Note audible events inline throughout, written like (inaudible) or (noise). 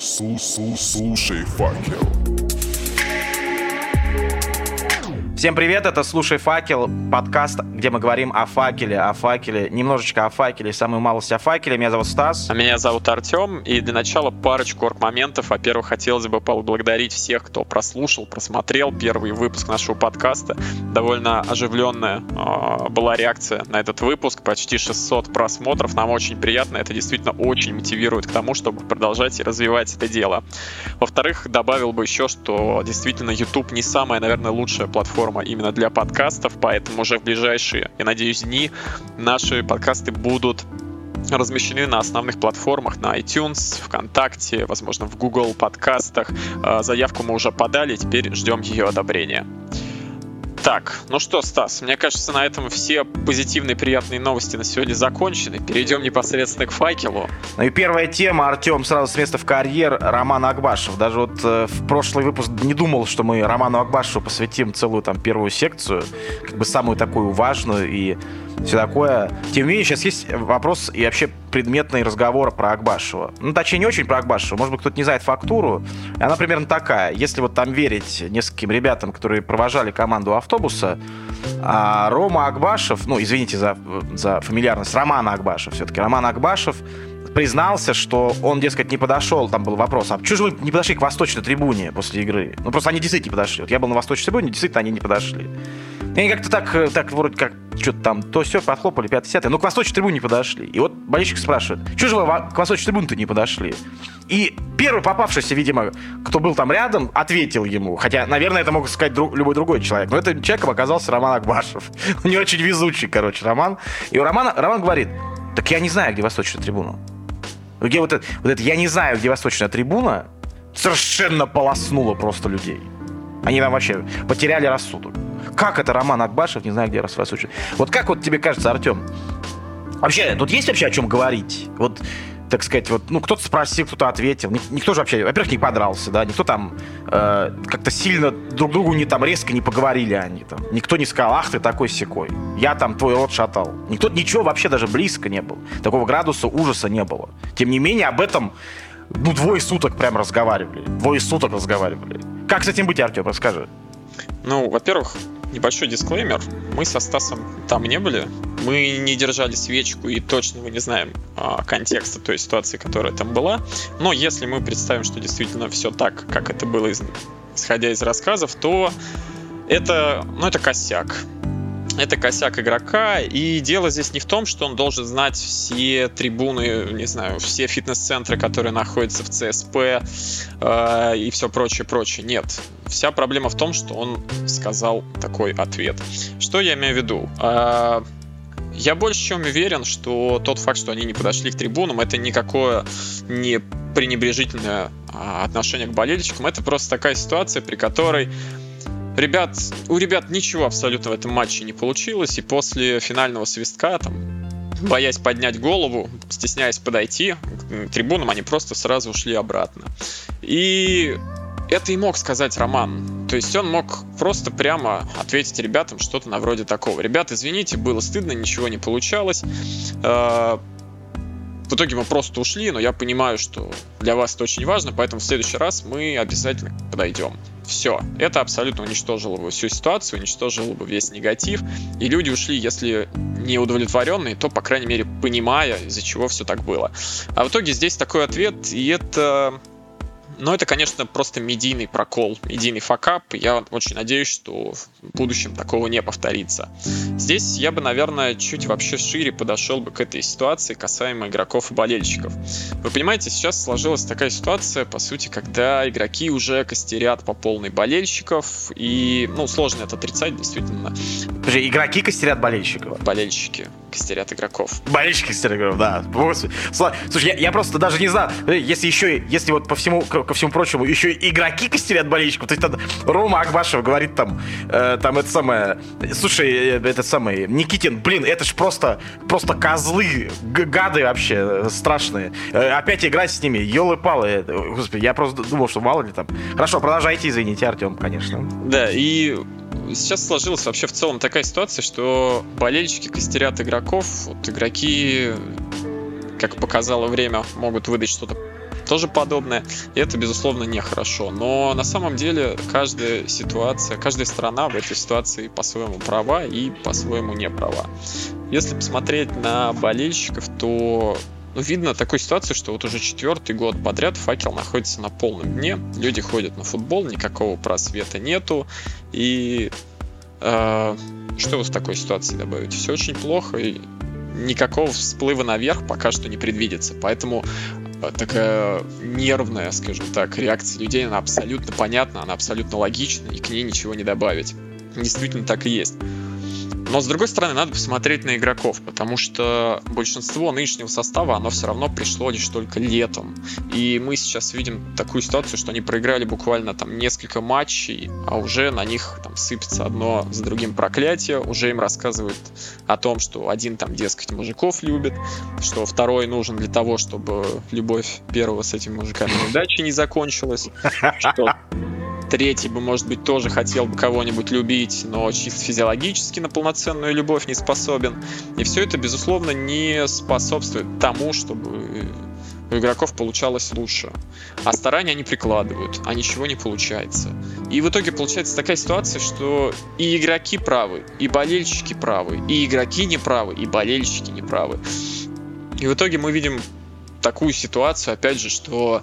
Слушай факел. Всем привет, это «Слушай факел», подкаст, где мы говорим о факеле, о факеле, немножечко о факеле, самую малость о факеле. Меня зовут Стас. А меня зовут Артем, и для начала парочку орг-моментов. Во-первых, хотелось бы поблагодарить всех, кто прослушал, просмотрел первый выпуск нашего подкаста. Довольно оживленная э, была реакция на этот выпуск, почти 600 просмотров, нам очень приятно, это действительно очень мотивирует к тому, чтобы продолжать и развивать это дело. Во-вторых, добавил бы еще, что действительно YouTube не самая, наверное, лучшая платформа платформа именно для подкастов, поэтому уже в ближайшие, я надеюсь, дни наши подкасты будут размещены на основных платформах, на iTunes, ВКонтакте, возможно, в Google подкастах. А, заявку мы уже подали, теперь ждем ее одобрения. Так, ну что, Стас, мне кажется, на этом все позитивные приятные новости на сегодня закончены. Перейдем непосредственно к факелу. Ну и первая тема, Артем, сразу с места в карьер, Роман Акбашев. Даже вот э, в прошлый выпуск не думал, что мы Роману Акбашеву посвятим целую там первую секцию, как бы самую такую важную и все такое. Тем не менее, сейчас есть вопрос и вообще предметный разговор про Акбашева. Ну, точнее, не очень про Акбашева. Может быть, кто-то не знает фактуру. Она примерно такая. Если вот там верить нескольким ребятам, которые провожали команду автобуса, а Рома Акбашев, ну, извините за, за фамильярность, Роман Акбашев все-таки, Роман Акбашев признался, что он, дескать, не подошел, там был вопрос, а почему же вы не подошли к восточной трибуне после игры? Ну, просто они действительно не подошли. Вот я был на восточной трибуне, действительно они не подошли. И они как-то так, э, так вроде как, что-то там, то все подхлопали, 5 Ну, к восточной трибуне не подошли. И вот болельщик спрашивает, что же вы к восточной трибуне-то не подошли? И первый попавшийся, видимо, кто был там рядом, ответил ему. Хотя, наверное, это мог сказать друг, любой другой человек. Но этим человеком оказался Роман Акбашев. (laughs) Не очень везучий, короче, Роман. И у Романа, Роман говорит, так я не знаю, где восточная трибуна. Где вот это, вот это, я не знаю, где восточная трибуна, совершенно полоснула просто людей. Они там вообще потеряли рассудок. Как это Роман Акбашев, не знаю, где восточная. Вот как вот тебе кажется, Артем, вообще, тут есть вообще о чем говорить? Вот так сказать, вот, ну, кто-то спросил, кто-то ответил. Никто же вообще, во-первых, не подрался, да, никто там э, как-то сильно друг другу не там резко не поговорили они там. Никто не сказал, ах ты такой секой, я там твой рот шатал. Никто, ничего вообще даже близко не было. Такого градуса ужаса не было. Тем не менее, об этом, ну, двое суток прям разговаривали. Двое суток разговаривали. Как с этим быть, Артем, расскажи. Ну, во-первых, небольшой дисклеймер. Мы со Стасом там не были. Мы не держали свечку и точно мы не знаем а, контекста той ситуации, которая там была. Но если мы представим, что действительно все так, как это было, из, исходя из рассказов, то это, ну, это косяк. Это косяк игрока, и дело здесь не в том, что он должен знать все трибуны, не знаю, все фитнес-центры, которые находятся в ЦСП э, и все прочее, прочее. Нет. Вся проблема в том, что он сказал такой ответ. Что я имею в виду? Э, я больше чем уверен, что тот факт, что они не подошли к трибунам, это никакое не пренебрежительное а, отношение к болельщикам. Это просто такая ситуация, при которой ребят, у ребят ничего абсолютно в этом матче не получилось, и после финального свистка, там, боясь поднять голову, стесняясь подойти к трибунам, они просто сразу ушли обратно. И это и мог сказать Роман. То есть он мог просто прямо ответить ребятам что-то на вроде такого. Ребят, извините, было стыдно, ничего не получалось. В итоге мы просто ушли, но я понимаю, что для вас это очень важно, поэтому в следующий раз мы обязательно подойдем. Все. Это абсолютно уничтожило бы всю ситуацию, уничтожило бы весь негатив. И люди ушли, если не удовлетворенные, то, по крайней мере, понимая, из-за чего все так было. А в итоге здесь такой ответ, и это но это, конечно, просто медийный прокол, медийный факап. Я очень надеюсь, что в будущем такого не повторится. Здесь я бы, наверное, чуть вообще шире подошел бы к этой ситуации касаемо игроков и болельщиков. Вы понимаете, сейчас сложилась такая ситуация, по сути, когда игроки уже костерят по полной болельщиков, и, ну, сложно это отрицать, действительно. Подожди, игроки костерят болельщиков? Болельщики костерят игроков. Болельщики костерят игроков, да. Слушай, я, я просто даже не знаю, если еще, если вот по всему ко всему прочему, еще игроки костерят болельщиков. То есть там Рома Акбашев говорит там, э, там это самое, слушай, э, это самое, Никитин, блин, это ж просто, просто козлы, гады вообще э, страшные. Э, опять играть с ними, елы-палы. Господи, я просто думал, что мало ли там. Хорошо, продолжайте, извините, Артем, конечно. Да, и сейчас сложилась вообще в целом такая ситуация, что болельщики костерят игроков, вот игроки, как показало время, могут выдать что-то тоже подобное. И это, безусловно, нехорошо. Но на самом деле каждая ситуация, каждая страна в этой ситуации по-своему права и по-своему не права. Если посмотреть на болельщиков, то ну, видно такую ситуацию, что вот уже четвертый год подряд факел находится на полном дне. Люди ходят на футбол, никакого просвета нету. И э, что вы в такой ситуации добавить? Все очень плохо, и никакого всплыва наверх пока что не предвидится. Поэтому такая нервная, скажем так, реакция людей, она абсолютно понятна, она абсолютно логична, и к ней ничего не добавить. Действительно так и есть. Но, с другой стороны, надо посмотреть на игроков, потому что большинство нынешнего состава, оно все равно пришло лишь только летом. И мы сейчас видим такую ситуацию, что они проиграли буквально там несколько матчей, а уже на них там сыпется одно с другим проклятие, уже им рассказывают о том, что один там, дескать, мужиков любит, что второй нужен для того, чтобы любовь первого с этими мужиками удачи не закончилась, что Третий бы, может быть, тоже хотел бы кого-нибудь любить, но чисто физиологически на полноценную любовь не способен. И все это, безусловно, не способствует тому, чтобы у игроков получалось лучше. А старания они прикладывают, а ничего не получается. И в итоге получается такая ситуация, что и игроки правы, и болельщики правы, и игроки не правы, и болельщики не правы. И в итоге мы видим такую ситуацию, опять же, что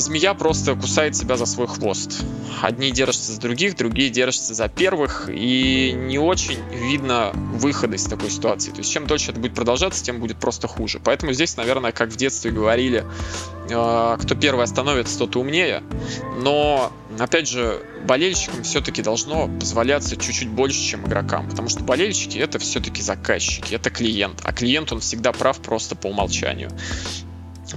Змея просто кусает себя за свой хвост. Одни держатся за других, другие держатся за первых, и не очень видно выхода из такой ситуации. То есть чем дольше это будет продолжаться, тем будет просто хуже. Поэтому здесь, наверное, как в детстве говорили, э, кто первый остановится, тот умнее. Но, опять же, болельщикам все-таки должно позволяться чуть-чуть больше, чем игрокам. Потому что болельщики это все-таки заказчики, это клиент. А клиент, он всегда прав просто по умолчанию.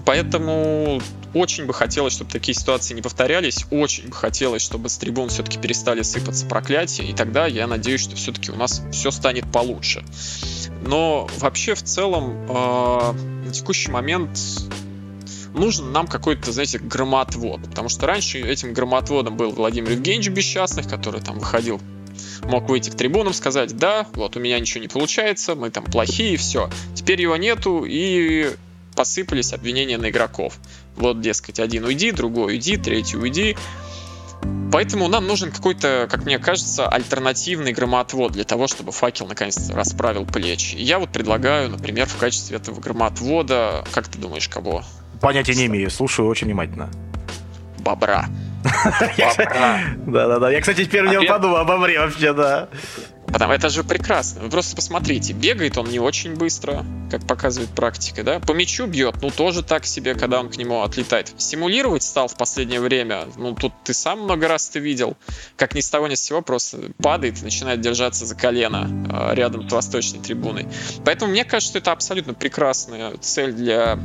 Поэтому очень бы хотелось, чтобы такие ситуации не повторялись. Очень бы хотелось, чтобы с трибун все-таки перестали сыпаться проклятия. И тогда я надеюсь, что все-таки у нас все станет получше. Но вообще в целом э, на текущий момент нужен нам какой-то, знаете, громотвод. Потому что раньше этим громотводом был Владимир Евгеньевич Бесчастных, который там выходил мог выйти к трибунам, сказать, да, вот у меня ничего не получается, мы там плохие, все. Теперь его нету, и посыпались обвинения на игроков. Вот, дескать, один уйди, другой уйди, третий уйди. Поэтому нам нужен какой-то, как мне кажется, альтернативный громоотвод для того, чтобы факел наконец расправил плечи. И я вот предлагаю, например, в качестве этого громоотвода, как ты думаешь, кого? Понятия не имею, слушаю очень внимательно. Бобра. (laughs) Да-да-да. Я, кстати, теперь не подумал об бобре вообще, да. Потому это же прекрасно. Вы просто посмотрите, бегает он не очень быстро, как показывает практика, да. По мячу бьет, ну тоже так себе, когда он к нему отлетает. Симулировать стал в последнее время, ну тут ты сам много раз ты видел, как ни с того ни с сего просто падает и начинает держаться за колено э, рядом с восточной трибуной. Поэтому мне кажется, что это абсолютно прекрасная цель для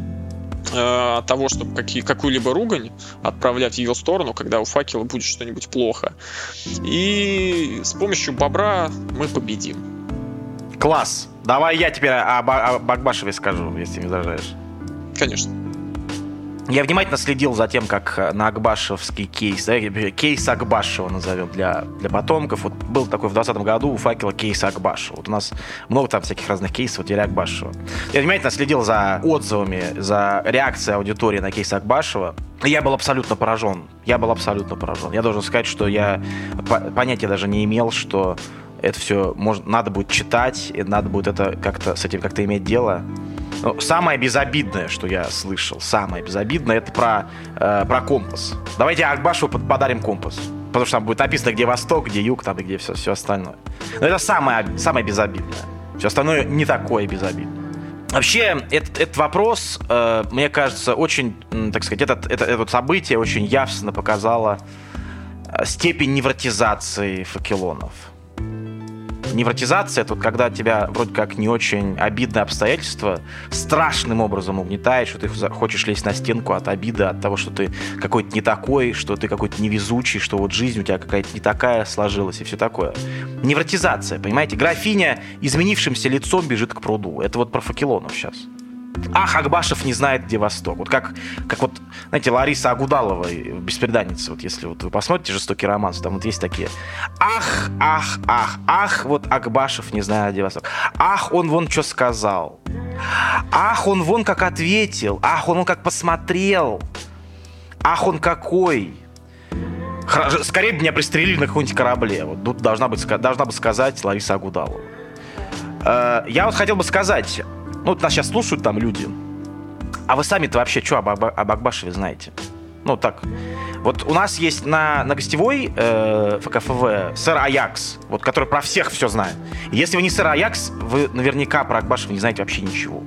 э, того, чтобы какие, какую-либо ругань отправлять в ее сторону, когда у факела будет что-нибудь плохо. И с помощью бобра мы победим. Класс. Давай я теперь о, о Багбашеве скажу, если не возражаешь. Конечно. Я внимательно следил за тем, как э, на Акбашевский кейс, да, кейс Акбашева назовем для, для потомков. Вот был такой в 2020 году у факела кейс Акбашева. Вот у нас много там всяких разных кейсов, вот Акбашева. Я внимательно следил за отзывами, за реакцией аудитории на кейс Акбашева. Я был абсолютно поражен. Я был абсолютно поражен. Я должен сказать, что я понятия даже не имел, что это все можно, надо будет читать, и надо будет это как-то с этим как-то иметь дело. Ну, самое безобидное, что я слышал, самое безобидное, это про, э, про компас. Давайте Акбашу подарим компас. Потому что там будет написано, где восток, где юг, там и где все, все остальное. Но это самое, самое безобидное. Все остальное не такое безобидное. Вообще, этот, этот вопрос, э, мне кажется, очень, так сказать, этот, это, это событие очень явственно показало э, степень невротизации факелонов невротизация, тут когда тебя вроде как не очень обидное обстоятельство страшным образом угнетает, что ты хочешь лезть на стенку от обиды, от того, что ты какой-то не такой, что ты какой-то невезучий, что вот жизнь у тебя какая-то не такая сложилась и все такое. Невротизация, понимаете? Графиня изменившимся лицом бежит к пруду. Это вот про Факелонов сейчас. Ах, Акбашев не знает, где Восток. Вот как, как вот, знаете, Лариса Агудалова, беспреданница, вот если вот вы посмотрите «Жестокий роман», там вот есть такие Ах, ах, ах, ах, вот Акбашев не знает, где Восток. Ах, он вон что сказал. Ах, он вон как ответил. Ах, он вон как посмотрел. Ах, он какой. Скорее бы меня пристрелили на каком-нибудь корабле. Вот тут должна, быть, должна бы сказать Лариса Агудалова. Э, я вот хотел бы сказать, ну, нас сейчас слушают там люди, а вы сами-то вообще что об, об, об Акбашеве знаете? Ну, так. Вот у нас есть на, на гостевой э, ФКФВ сэр Аякс, вот, который про всех все знает. Если вы не сэр Аякс, вы наверняка про Акбашева не знаете вообще ничего.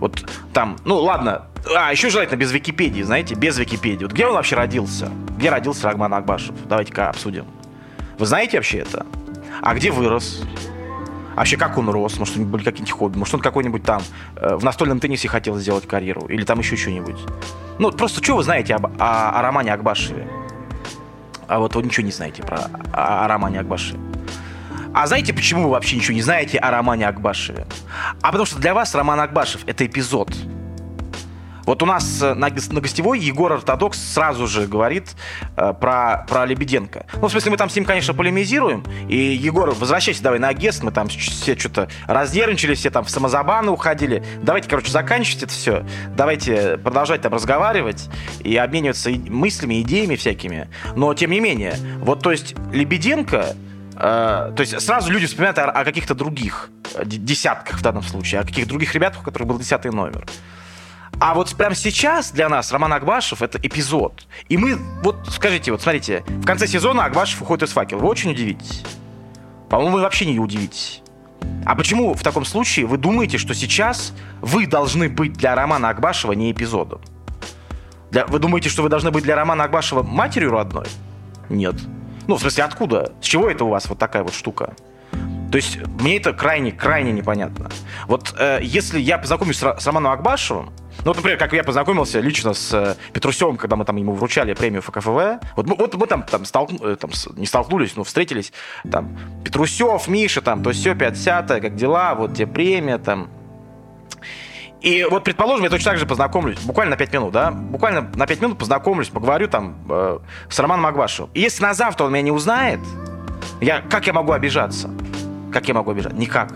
Вот там, ну ладно, а, еще желательно без Википедии, знаете, без Википедии. Вот где он вообще родился? Где родился Рагман Акбашев? Давайте-ка обсудим. Вы знаете вообще это? А где вырос? А вообще, как он рос? Может, у него были какие-нибудь хобби? Может, он какой-нибудь там э, в настольном теннисе хотел сделать карьеру? Или там еще что-нибудь? Ну, просто что вы знаете об, о, о романе Акбашеве? А вот вы ничего не знаете про о, о романе Акбашеве. А знаете, почему вы вообще ничего не знаете о романе Акбашеве? А потому что для вас роман Акбашев — это эпизод — вот у нас э, на, на гостевой Егор Ортодокс сразу же говорит э, про, про Лебеденко. Ну, в смысле, мы там с ним, конечно, полемизируем. И, Егор, возвращайся давай на Гест. Мы там все что-то разнервничались, все там в самозабаны уходили. Давайте, короче, заканчивать это все. Давайте продолжать там разговаривать и обмениваться мыслями, идеями всякими. Но, тем не менее, вот, то есть, Лебеденко Uh, то есть сразу люди вспоминают о, о каких-то других э, десятках в данном случае, о каких-то других ребятах, у которых был десятый номер. А вот прямо сейчас для нас Роман Агбашев это эпизод. И мы, вот скажите, вот смотрите, в конце сезона Агбашев уходит из факела. Вы очень удивитесь. По-моему, вы вообще не удивитесь. А почему в таком случае вы думаете, что сейчас вы должны быть для Романа Акбашева не эпизодом? Для, вы думаете, что вы должны быть для Романа Акбашева матерью родной? Нет. Ну, в смысле, откуда? С чего это у вас вот такая вот штука? То есть мне это крайне-крайне непонятно. Вот э, если я познакомлюсь с, с Романом Акбашевым, ну, вот, например, как я познакомился лично с э, Петрусевым, когда мы там ему вручали премию ФКФВ. Вот мы, вот мы там, там, столкну, э, там не столкнулись, но встретились. Там Петрусев, Миша, там, то все, 50 как дела, вот тебе премия, там. И вот, предположим, я точно так же познакомлюсь, буквально на 5 минут, да, буквально на 5 минут познакомлюсь, поговорю там э, с Романом Магвашевым. И если на завтра он меня не узнает, я, как я могу обижаться? Как я могу обижаться? Никак.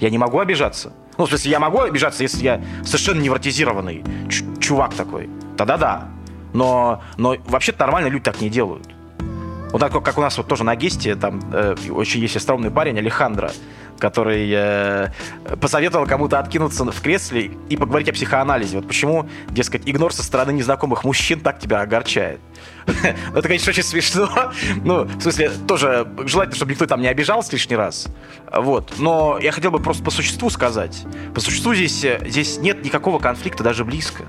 Я не могу обижаться. Ну, в смысле, я могу обижаться, если я совершенно невротизированный чувак такой. Тогда да. Но, но вообще-то нормальные люди так не делают. Вот так, как у нас вот тоже на гесте, там э, очень есть остроумный парень, Алехандро, который э, посоветовал кому-то откинуться в кресле и поговорить о психоанализе. Вот почему, дескать, игнор со стороны незнакомых мужчин так тебя огорчает. (laughs) Ну, это, конечно, очень смешно. Ну, в смысле, тоже желательно, чтобы никто там не обижался лишний раз. Вот. Но я хотел бы просто по существу сказать. По существу здесь, э, здесь нет никакого конфликта, даже близко.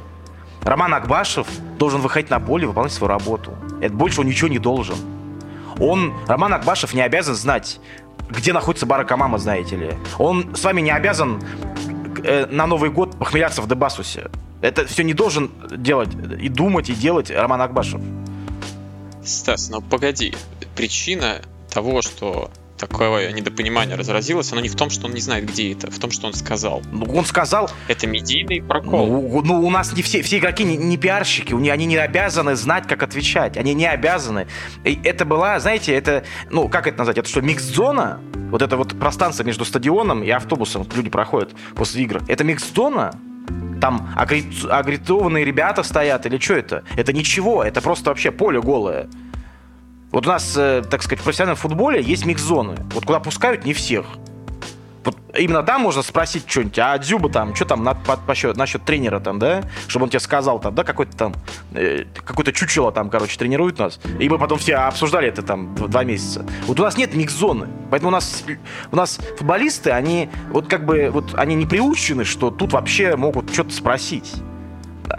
Роман Акбашев должен выходить на поле и выполнять свою работу. Это больше он ничего не должен. Он, Роман Акбашев, не обязан знать, где находится Барак Амама, знаете ли. Он с вами не обязан э, на Новый год похмеляться в Дебасусе. Это все не должен делать и думать, и делать Роман Акбашев. Стас, ну погоди. Причина того, что такое недопонимание разразилось, оно не в том, что он не знает, где это, в том, что он сказал. Ну, он сказал... Это медийный прокол. Ну, ну у нас не все, все игроки не, не пиарщики, они не обязаны знать, как отвечать. Они не обязаны. И это была, знаете, это, ну, как это назвать? Это что, микс-зона? Вот это вот пространство между стадионом и автобусом, вот люди проходят после игр. Это микс-зона? Там агритованные ребята стоят или что это? Это ничего, это просто вообще поле голое. Вот у нас, э, так сказать, в профессиональном футболе есть микс-зоны. Вот куда пускают не всех. Вот именно там можно спросить что-нибудь, а Дзюба там, что там на, по, по счет, насчет тренера там, да? Чтобы он тебе сказал там, да, какой-то там, э, какой-то чучело там, короче, тренирует нас. И мы потом все обсуждали это там два месяца. Вот у нас нет микс-зоны. Поэтому у нас, у нас футболисты, они вот как бы, вот они не приучены, что тут вообще могут что-то спросить.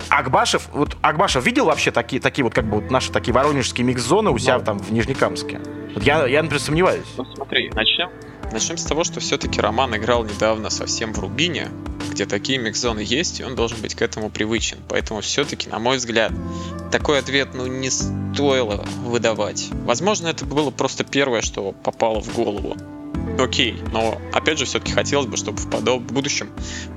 Акбашев, вот Акбашев видел вообще такие, такие вот как бы вот наши такие воронежские микс-зоны у себя там в Нижнекамске? Вот я, я, например, сомневаюсь. Ну смотри, начнем. Начнем с того, что все-таки Роман играл недавно совсем в Рубине, где такие микс-зоны есть, и он должен быть к этому привычен. Поэтому все-таки, на мой взгляд, такой ответ ну не стоило выдавать. Возможно, это было просто первое, что попало в голову. Окей, но опять же все-таки хотелось бы, чтобы в, подоб... в будущем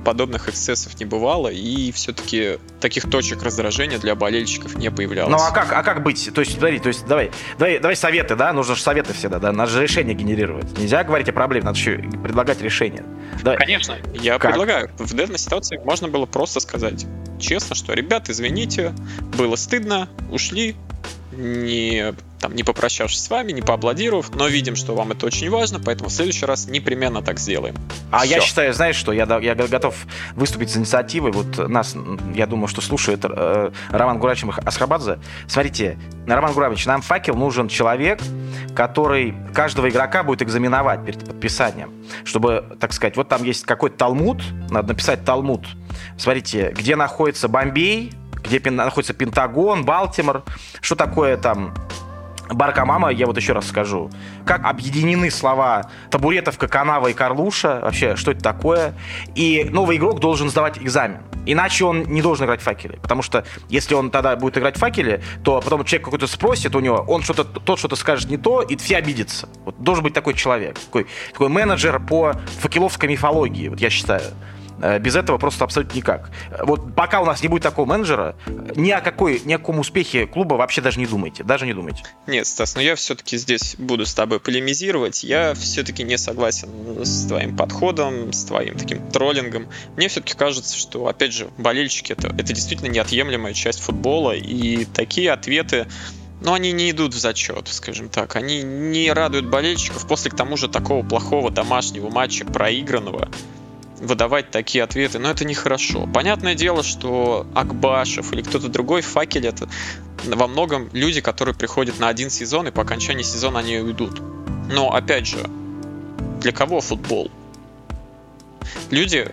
подобных эксцессов не бывало и все-таки таких точек раздражения для болельщиков не появлялось. Ну а как, а как быть? То есть, смотри, то есть давай, давай, давай советы, да, нужно же советы всегда, да, надо же решение генерировать. Нельзя говорить о проблеме, надо еще предлагать решение. Давай. Конечно, я как? предлагаю. В данной ситуации можно было просто сказать честно, что, ребят, извините, было стыдно, ушли, не, там, не попрощавшись с вами, не поаплодировав, но видим, что вам это очень важно, поэтому в следующий раз непременно так сделаем. А Все. я считаю, знаешь что, я, я готов выступить с инициативой. Вот нас, я думаю, что слушает э, Роман Гурачев Асхабадзе. Смотрите, Роман Гурабович, нам факел нужен человек, который каждого игрока будет экзаменовать перед подписанием, чтобы, так сказать, вот там есть какой-то талмуд, надо написать талмуд. Смотрите, где находится Бомбей, где находится Пентагон, Балтимор, что такое там Баркамама, я вот еще раз скажу. Как объединены слова Табуретовка, Канава и Карлуша, вообще, что это такое. И новый игрок должен сдавать экзамен. Иначе он не должен играть в факеле. Потому что если он тогда будет играть в факеле, то потом человек какой-то спросит у него, он что-то, тот что-то скажет не то, и все обидятся. Вот должен быть такой человек, такой, такой менеджер по факеловской мифологии, вот я считаю. Э, без этого просто абсолютно никак. Вот пока у нас не будет такого менеджера, ни о, какой, ни о каком успехе клуба вообще даже не думайте. Даже не думайте. Нет, Стас, но я все-таки здесь буду с тобой полемизировать. Я все-таки не согласен с твоим подходом, с твоим таким троллингом. Мне все-таки кажется, что, опять же, болельщики это, это действительно неотъемлемая часть футбола, и такие ответы но они не идут в зачет, скажем так. Они не радуют болельщиков после к тому же такого плохого домашнего матча, проигранного выдавать такие ответы, но это нехорошо. Понятное дело, что Акбашев или кто-то другой, Факель это во многом люди, которые приходят на один сезон, и по окончании сезона они уйдут. Но, опять же, для кого футбол? Люди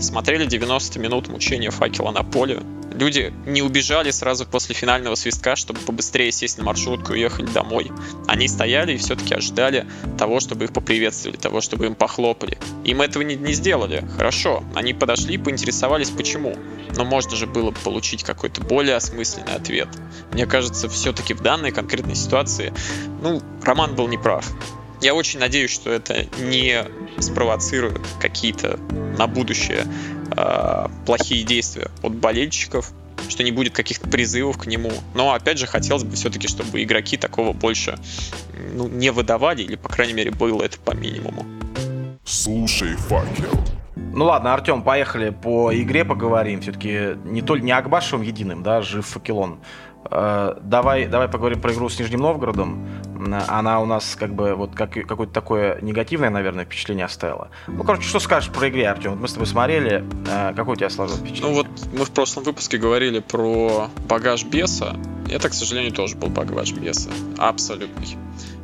смотрели 90 минут мучения факела на поле, Люди не убежали сразу после финального свистка, чтобы побыстрее сесть на маршрутку и уехать домой. Они стояли и все-таки ожидали того, чтобы их поприветствовали, того, чтобы им похлопали. Им этого не, не сделали. Хорошо, они подошли и поинтересовались, почему. Но можно же было получить какой-то более осмысленный ответ. Мне кажется, все-таки в данной конкретной ситуации, ну, Роман был неправ. Я очень надеюсь, что это не спровоцирует какие-то на будущее э, плохие действия от болельщиков, что не будет каких-то призывов к нему. Но опять же, хотелось бы все-таки, чтобы игроки такого больше ну, не выдавали, или, по крайней мере, было это по минимуму. Слушай, факел. Ну ладно, Артем, поехали по игре поговорим. Все-таки не только не Акбашевым единым, да, жив факелон. Э, давай, давай поговорим про игру с Нижним Новгородом. Она у нас как бы вот как, какое-то такое негативное, наверное, впечатление оставила. Ну, короче, что скажешь про игру, Артем? Мы с тобой смотрели. Э, какое у тебя сложилось впечатление? Ну вот мы в прошлом выпуске говорили про багаж беса. Это, к сожалению, тоже был багаж беса. Абсолютный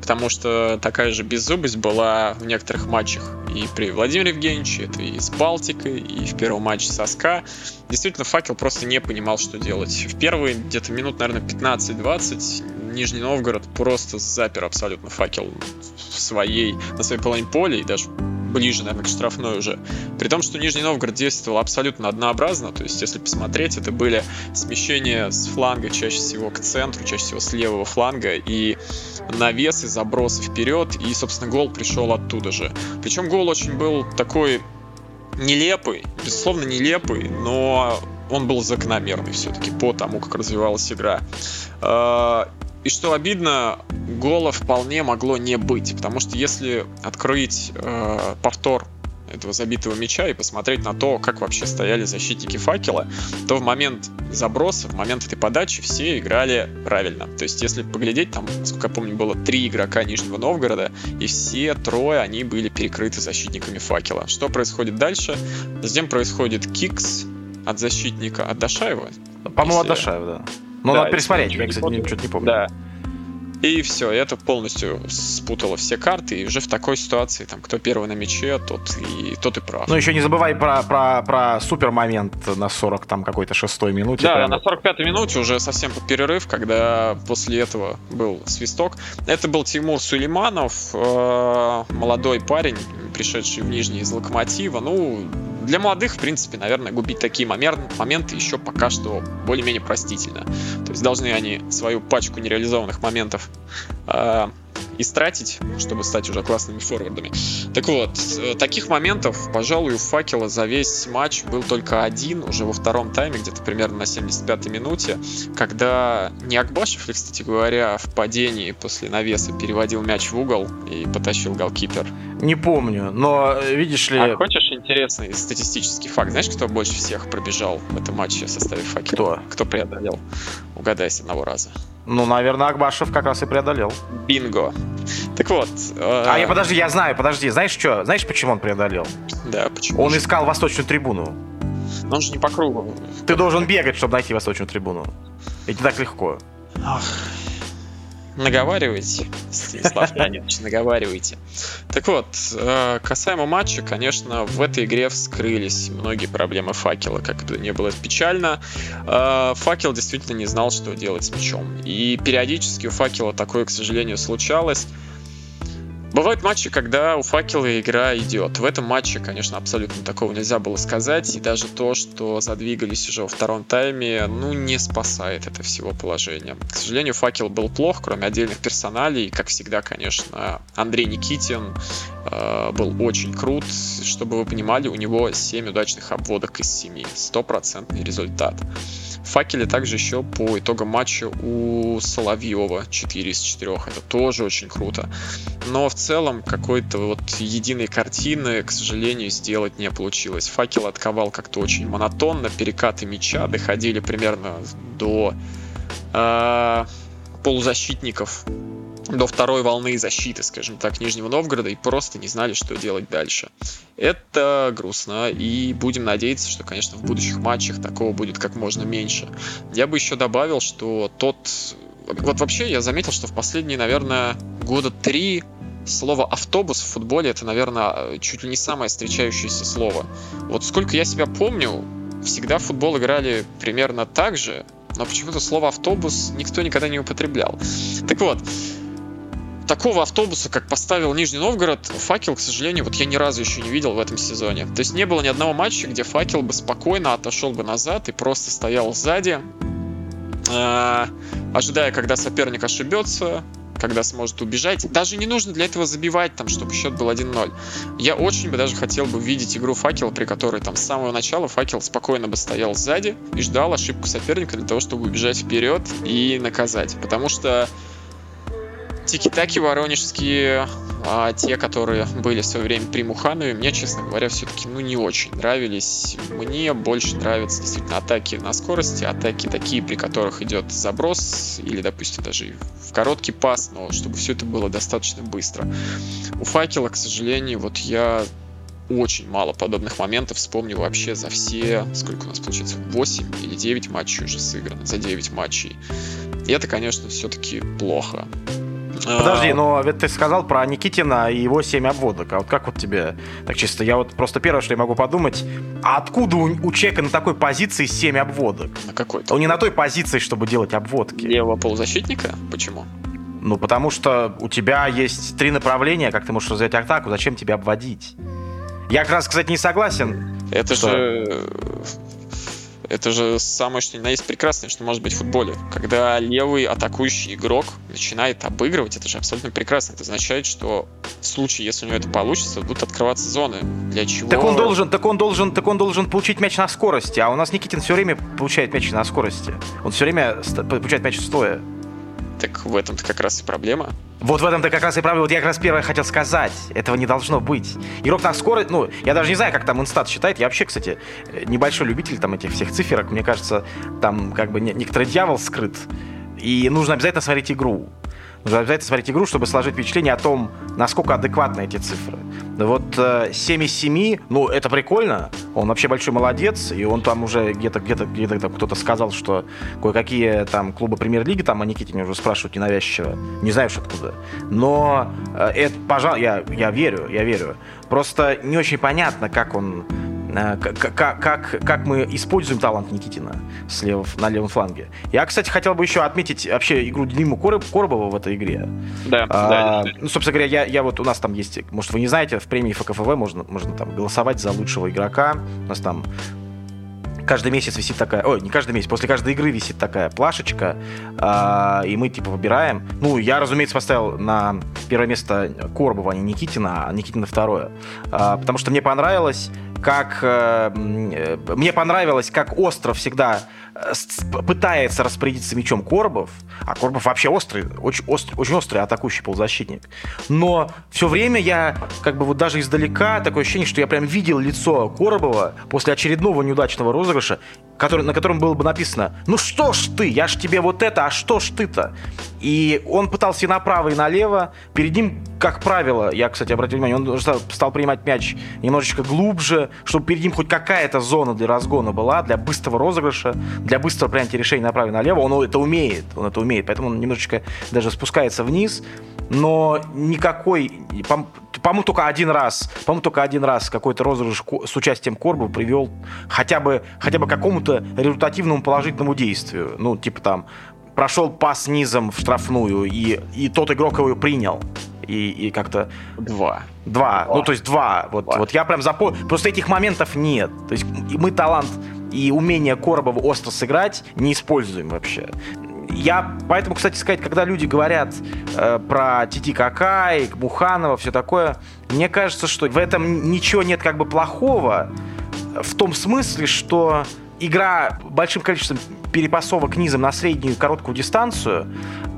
потому что такая же беззубость была в некоторых матчах и при Владимире Евгеньевиче, это и с Балтикой, и в первом матче со СКА. Действительно, Факел просто не понимал, что делать. В первые где-то минут, наверное, 15-20 Нижний Новгород просто запер абсолютно Факел в своей, на своей половине поля и даже ближе, наверное, к штрафной уже. При том, что Нижний Новгород действовал абсолютно однообразно, то есть, если посмотреть, это были смещения с фланга чаще всего к центру, чаще всего с левого фланга, и навесы, забросы вперед, и, собственно, гол пришел оттуда же. Причем гол очень был такой нелепый, безусловно, нелепый, но он был закономерный все-таки по тому, как развивалась игра. И что обидно, гола вполне могло не быть, потому что если открыть э, повтор этого забитого мяча и посмотреть на то, как вообще стояли защитники факела, то в момент заброса, в момент этой подачи все играли правильно. То есть, если поглядеть, там, сколько я помню, было три игрока Нижнего Новгорода, и все трое, они были перекрыты защитниками факела. Что происходит дальше? Затем происходит кикс от защитника, от Дашаева. По-моему, от Дашаева, да. Ну, да, надо пересмотреть, я, кстати, что-то не помню. Да. И все, это полностью спутало все карты, и уже в такой ситуации, там, кто первый на мяче, тот и, тот и прав. Ну, еще не забывай про, про, про супер момент на 40 там какой-то шестой минуте. Да, прям... на 45-й минуте уже совсем под перерыв, когда после этого был свисток. Это был Тимур Сулейманов, э, молодой парень, пришедший в Нижний из Локомотива. Ну, для молодых, в принципе, наверное, губить такие моменты еще пока что более-менее простительно. То есть должны они свою пачку нереализованных моментов э, истратить, чтобы стать уже классными форвардами. Так вот, э, таких моментов, пожалуй, у Факела за весь матч был только один, уже во втором тайме, где-то примерно на 75-й минуте, когда не Акбашев кстати говоря, в падении после навеса переводил мяч в угол и потащил голкипер. Не помню, но видишь ли... А хочешь интересный статистический факт? Знаешь, кто больше всех пробежал в этом матче в составе Факела? Кто? Кто преодолел? Угадай с одного раза. Ну, наверное, Акбашев как раз и преодолел. Бинго. Так вот. Э... А я подожди, я знаю, подожди. Знаешь что? Знаешь, почему он преодолел? Да, почему? Он искал восточную трибуну. Но он же не по кругу. Ты должен бегать, чтобы найти восточную трибуну. Это не так легко. Ах, Наговаривайте, Станислав (laughs) Леонидович, наговаривайте. Так вот, э, касаемо матча, конечно, в этой игре вскрылись многие проблемы факела, как бы не было печально. Э, факел действительно не знал, что делать с мячом. И периодически у факела такое, к сожалению, случалось. Бывают матчи, когда у факела игра идет. В этом матче, конечно, абсолютно такого нельзя было сказать. И даже то, что задвигались уже во втором тайме, ну, не спасает это всего положения. К сожалению, факел был плох, кроме отдельных персоналей. Как всегда, конечно, Андрей Никитин э, был очень крут. Чтобы вы понимали, у него 7 удачных обводок из 7. Стопроцентный результат. В факеле также еще по итогам матча у Соловьева 4 из 4. Это тоже очень круто. Но в целом какой-то вот единой картины, к сожалению, сделать не получилось. Факел отковал как-то очень монотонно, перекаты мяча доходили примерно до э, полузащитников до второй волны защиты, скажем так, Нижнего Новгорода и просто не знали, что делать дальше. Это грустно, и будем надеяться, что, конечно, в будущих матчах такого будет как можно меньше. Я бы еще добавил, что тот... Вот вообще я заметил, что в последние, наверное, года три слово автобус в футболе это, наверное, чуть ли не самое встречающееся слово. Вот сколько я себя помню, всегда в футбол играли примерно так же, но почему-то слово автобус никто никогда не употреблял. Так вот, такого автобуса, как поставил Нижний Новгород, факел, к сожалению, вот я ни разу еще не видел в этом сезоне. То есть не было ни одного матча, где факел бы спокойно отошел бы назад и просто стоял сзади, э, ожидая, когда соперник ошибется, когда сможет убежать. Даже не нужно для этого забивать, там, чтобы счет был 1-0. Я очень бы даже хотел бы видеть игру факела, при которой там с самого начала факел спокойно бы стоял сзади и ждал ошибку соперника для того, чтобы убежать вперед и наказать. Потому что Тики-таки воронежские, а те, которые были в свое время при Муханове, мне, честно говоря, все-таки ну, не очень нравились. Мне больше нравятся действительно атаки на скорости, атаки такие, при которых идет заброс или, допустим, даже в короткий пас, но чтобы все это было достаточно быстро. У Факела, к сожалению, вот я очень мало подобных моментов вспомню вообще за все, сколько у нас получается, 8 или 9 матчей уже сыграно, за 9 матчей. И это, конечно, все-таки плохо. Подожди, но ведь ты сказал про Никитина и его семь обводок. А вот как вот тебе так чисто? Я вот просто первое, что я могу подумать, а откуда у, у человека на такой позиции семь обводок? На какой? Он не на той позиции, чтобы делать обводки. Левого полузащитника? Почему? Ну, потому что у тебя есть три направления, как ты можешь развивать атаку, зачем тебе обводить? Я как раз, кстати, не согласен. Это что... же это же самое, что ни на есть прекрасное, что может быть в футболе. Когда левый атакующий игрок начинает обыгрывать, это же абсолютно прекрасно. Это означает, что в случае, если у него это получится, будут открываться зоны. Для чего? Так он должен, так он должен, так он должен получить мяч на скорости, а у нас Никитин все время получает мяч на скорости. Он все время получает мяч стоя. Так в этом-то как раз и проблема. Вот в этом-то как раз и проблема. Вот я как раз первое хотел сказать. Этого не должно быть. Игрок на скорость, ну, я даже не знаю, как там инстат считает. Я вообще, кстати, небольшой любитель там этих всех циферок. Мне кажется, там как бы некоторый дьявол скрыт. И нужно обязательно смотреть игру. Нужно обязательно смотреть игру, чтобы сложить впечатление о том, насколько адекватны эти цифры. Вот э, 7 из 7, ну, это прикольно. Он вообще большой молодец, и он там уже где-то где-то где-то там кто-то сказал, что кое-какие там клубы премьер-лиги там о Никитине уже спрашивают ненавязчиво. Не знаю уж откуда. Но э, это, пожалуй, я, я верю, я верю. Просто не очень понятно, как он Э, как, как, как мы используем талант Никитина слева, на левом фланге. Я, кстати, хотел бы еще отметить вообще игру Диму Короб, Коробова в этой игре. Да, а, да, Ну, собственно говоря, я, я вот у нас там есть, может, вы не знаете, в премии ФКФВ можно, можно там голосовать за лучшего игрока. У нас там каждый месяц висит такая, ой, не каждый месяц, после каждой игры висит такая плашечка, э, и мы типа выбираем. Ну, я, разумеется, поставил на первое место Корбова, а не Никитина, а Никитина второе. Э, потому что мне понравилось, как э, мне понравилось, как остро всегда э, пытается распорядиться мячом Коробов, а Коробов вообще острый, очень острый, очень острый атакующий полузащитник. Но все время я, как бы вот даже издалека, такое ощущение, что я прям видел лицо Коробова после очередного неудачного розыгрыша, который, на котором было бы написано «Ну что ж ты, я ж тебе вот это, а что ж ты-то?» И он пытался и направо, и налево. Перед ним, как правило, я, кстати, обратил внимание, он стал принимать мяч немножечко глубже, чтобы перед ним хоть какая-то зона для разгона была, для быстрого розыгрыша, для быстрого принятия решений направо и налево. Он это умеет, он это умеет, поэтому он немножечко даже спускается вниз, но никакой, по-моему, только один раз, по-моему, только один раз какой-то розыгрыш с участием Корба привел хотя бы, хотя бы к какому-то результативному положительному действию. Ну, типа там, прошел пас низом в штрафную, и, и тот игрок его принял. И, и как-то... Два. Два. два. Ну, то есть два. Вот, два. вот я прям запомнил. Просто этих моментов нет. То есть мы талант и умение Коробова остро сыграть не используем вообще. Я поэтому, кстати сказать, когда люди говорят э, про Тити Какай, Буханова, все такое, мне кажется, что в этом ничего нет как бы плохого, в том смысле, что игра большим количеством перепасовок низом на среднюю короткую дистанцию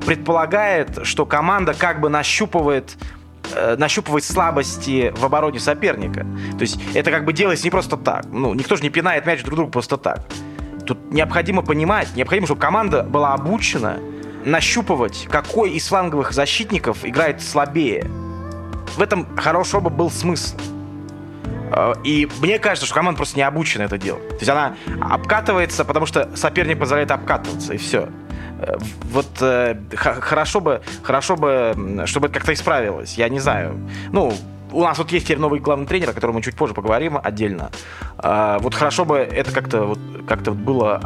предполагает, что команда как бы нащупывает э, нащупывает слабости в обороне соперника. То есть это как бы делается не просто так. Ну, никто же не пинает мяч друг другу просто так. Тут необходимо понимать, необходимо, чтобы команда была обучена нащупывать, какой из фланговых защитников играет слабее. В этом хорошо бы был смысл. Э, и мне кажется, что команда просто не обучена это делать. То есть она обкатывается, потому что соперник позволяет обкатываться, и все. Э, вот э, хорошо бы, хорошо бы, чтобы это как-то исправилось. Я не знаю. Ну, у нас вот есть теперь новый главный тренер, о котором мы чуть позже поговорим отдельно. Вот хорошо бы это как-то вот как-то было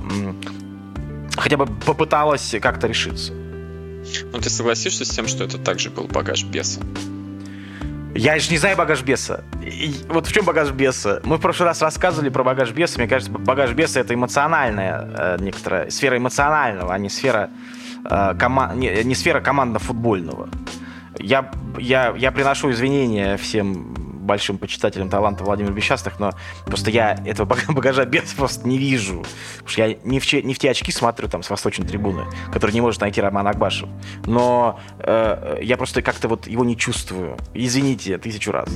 хотя бы попыталось как-то решиться. Ну, ты согласишься с тем, что это также был багаж беса? Я же не знаю багаж беса. И вот в чем багаж беса? Мы в прошлый раз рассказывали про багаж беса. Мне кажется, багаж беса это эмоциональная э, некоторая сфера эмоционального, а не сфера э, кома... не, не сфера командно-футбольного. Я, я, я приношу извинения всем большим почитателем таланта Владимира Бесчастных, но просто я этого (laughs) багажа без просто не вижу. Потому что я не в, не в те очки смотрю там с восточной трибуны, который не может найти Роман Акбашев. Но э, я просто как-то вот его не чувствую. Извините тысячу раз.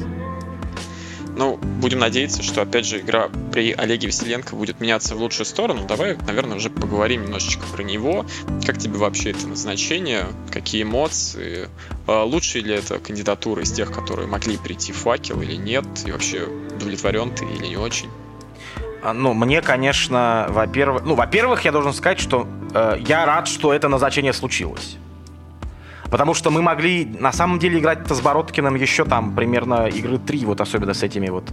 Ну, будем надеяться, что, опять же, игра при Олеге Василенко будет меняться в лучшую сторону. Давай, наверное, уже поговорим немножечко про него. Как тебе вообще это назначение? Какие эмоции? А лучшая ли это кандидатура из тех, которые могли прийти в факел или нет? И вообще, удовлетворен ты или не очень? А, ну, мне, конечно, во-первых... Ну, во-первых, я должен сказать, что э, я рад, что это назначение случилось. Потому что мы могли на самом деле играть с Бородкиным еще там примерно игры три, вот особенно с этими вот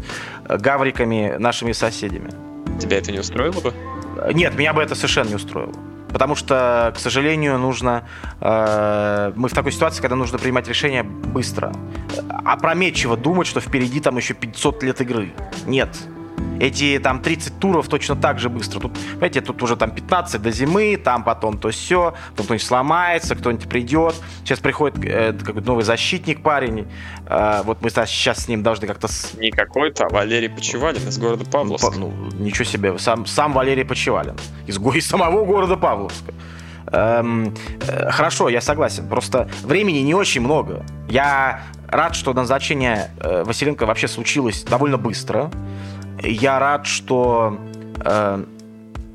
э, гавриками, нашими соседями. Тебя это не устроило бы? Нет, меня бы это совершенно не устроило. Потому что, к сожалению, нужно... Э, мы в такой ситуации, когда нужно принимать решения быстро. Опрометчиво думать, что впереди там еще 500 лет игры. Нет. Эти там 30 туров точно так же быстро. Тут, понимаете, тут уже там 15 до зимы, там потом то все, потом кто-нибудь сломается, кто-нибудь придет. Сейчас приходит э, какой-то новый защитник парень. Э, вот мы сейчас с ним должны как-то... С... Не какой-то, а Валерий Почевалин из города Павловска. Ну, ничего себе, сам, сам Валерий Почевалин. Из, из самого города Павловска. Эм, э, хорошо, я согласен. Просто времени не очень много. Я рад, что назначение э, Василенко вообще случилось довольно быстро я рад, что э,